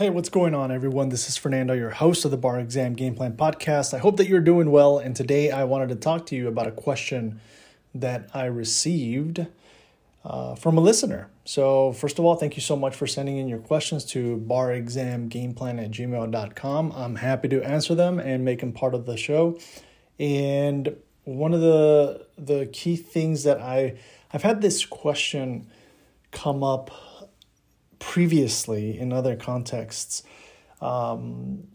Hey, what's going on, everyone? This is Fernando, your host of the Bar Exam Game Plan Podcast. I hope that you're doing well. And today I wanted to talk to you about a question that I received uh, from a listener. So, first of all, thank you so much for sending in your questions to barexamgameplan at gmail.com. I'm happy to answer them and make them part of the show. And one of the the key things that I I've had this question come up previously in other contexts. Um,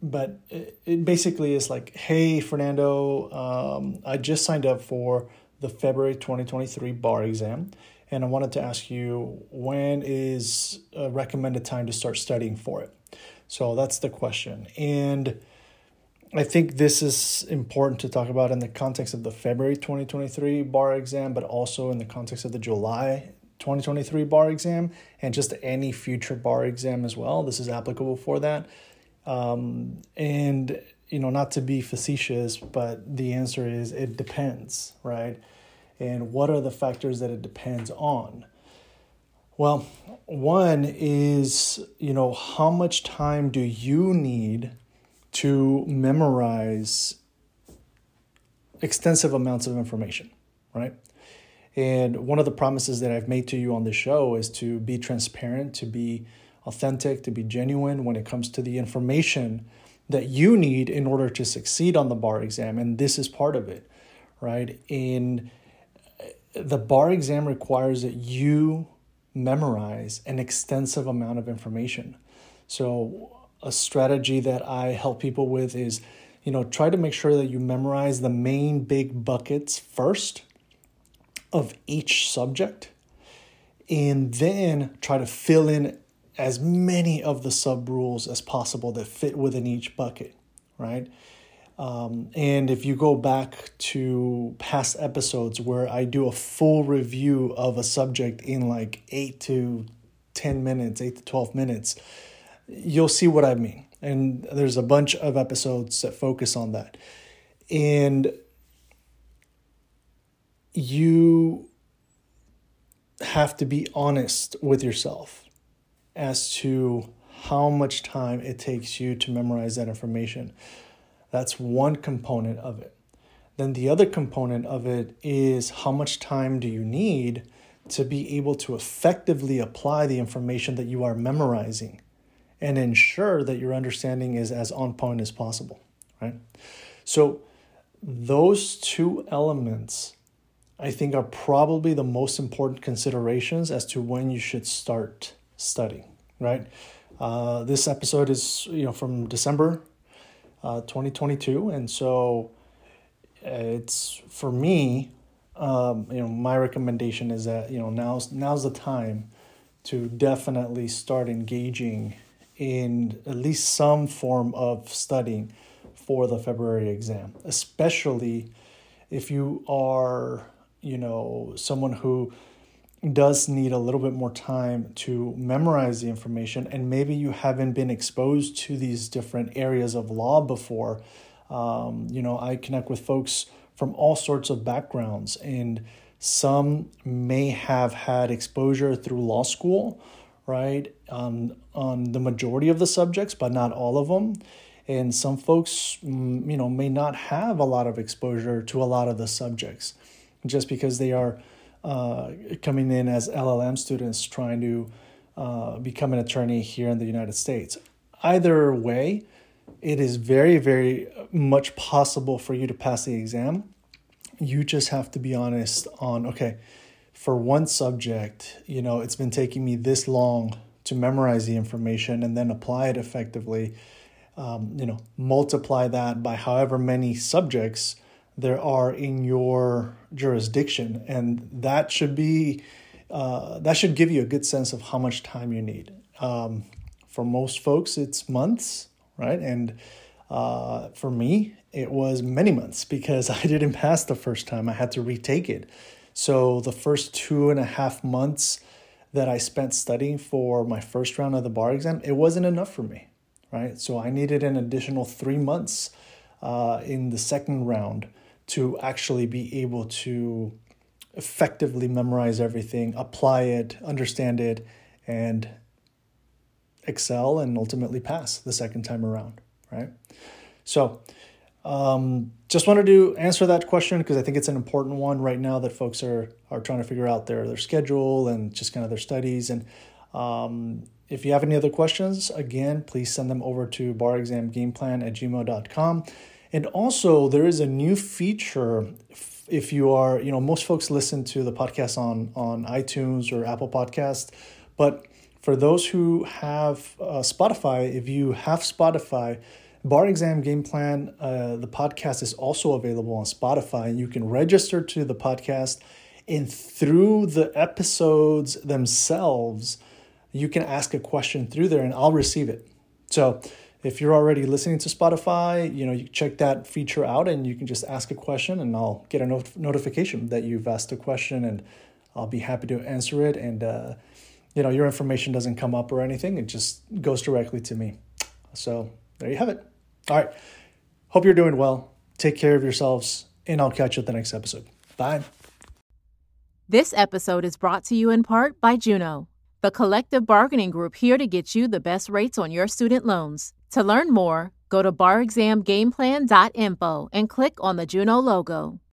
but it, it, basically is like, hey, Fernando, um, I just signed up for the February 2023 bar exam. And I wanted to ask you when is a recommended time to start studying for it? So that's the question. And I think this is important to talk about in the context of the February 2023 bar exam, but also in the context of the July 2023 bar exam and just any future bar exam as well. This is applicable for that. Um, and, you know, not to be facetious, but the answer is it depends, right? And what are the factors that it depends on? Well, one is, you know, how much time do you need to memorize extensive amounts of information, right? And one of the promises that I've made to you on the show is to be transparent, to be authentic, to be genuine when it comes to the information that you need in order to succeed on the bar exam. And this is part of it, right? And the bar exam requires that you memorize an extensive amount of information. So, a strategy that I help people with is, you know, try to make sure that you memorize the main big buckets first of each subject and then try to fill in as many of the sub rules as possible that fit within each bucket, right? Um, and if you go back to past episodes where I do a full review of a subject in like eight to 10 minutes, eight to 12 minutes, you'll see what I mean. And there's a bunch of episodes that focus on that. And you have to be honest with yourself as to how much time it takes you to memorize that information. That's one component of it. Then the other component of it is how much time do you need to be able to effectively apply the information that you are memorizing and ensure that your understanding is as on point as possible, right? So those two elements I think are probably the most important considerations as to when you should start studying, right? Uh, this episode is you know from December uh, 2022, and so it's for me. Um, you know, my recommendation is that you know now's now's the time to definitely start engaging in at least some form of studying for the February exam, especially if you are you know, someone who does need a little bit more time to memorize the information, and maybe you haven't been exposed to these different areas of law before. Um, you know, I connect with folks from all sorts of backgrounds, and some may have had exposure through law school, right, on, on the majority of the subjects, but not all of them. And some folks, mm, you know, may not have a lot of exposure to a lot of the subjects just because they are uh, coming in as LLM students trying to uh, become an attorney here in the United States. Either way, it is very, very much possible for you to pass the exam. You just have to be honest on, okay, for one subject, you know, it's been taking me this long to memorize the information and then apply it effectively. Um, you know, multiply that by however many subjects there are in your jurisdiction, and that should be uh, that should give you a good sense of how much time you need. Um, for most folks, it's months, right? And uh, for me, it was many months because I didn't pass the first time. I had to retake it. So the first two and a half months that I spent studying for my first round of the bar exam, it wasn't enough for me, right? So I needed an additional three months uh, in the second round to actually be able to effectively memorize everything, apply it, understand it, and excel and ultimately pass the second time around, right? So, um, just wanted to answer that question because I think it's an important one right now that folks are are trying to figure out their their schedule and just kind of their studies. And um, if you have any other questions, again, please send them over to barexamgameplan at gmail.com. And also, there is a new feature. If you are, you know, most folks listen to the podcast on on iTunes or Apple Podcast, but for those who have uh, Spotify, if you have Spotify, Bar Exam Game Plan, uh, the podcast is also available on Spotify, and you can register to the podcast. And through the episodes themselves, you can ask a question through there, and I'll receive it. So if you're already listening to Spotify, you know, you check that feature out and you can just ask a question and I'll get a not- notification that you've asked a question and I'll be happy to answer it. And, uh, you know, your information doesn't come up or anything. It just goes directly to me. So there you have it. All right. Hope you're doing well. Take care of yourselves and I'll catch you at the next episode. Bye. This episode is brought to you in part by Juno, the collective bargaining group here to get you the best rates on your student loans. To learn more, go to barexamgameplan.info and click on the Juno logo.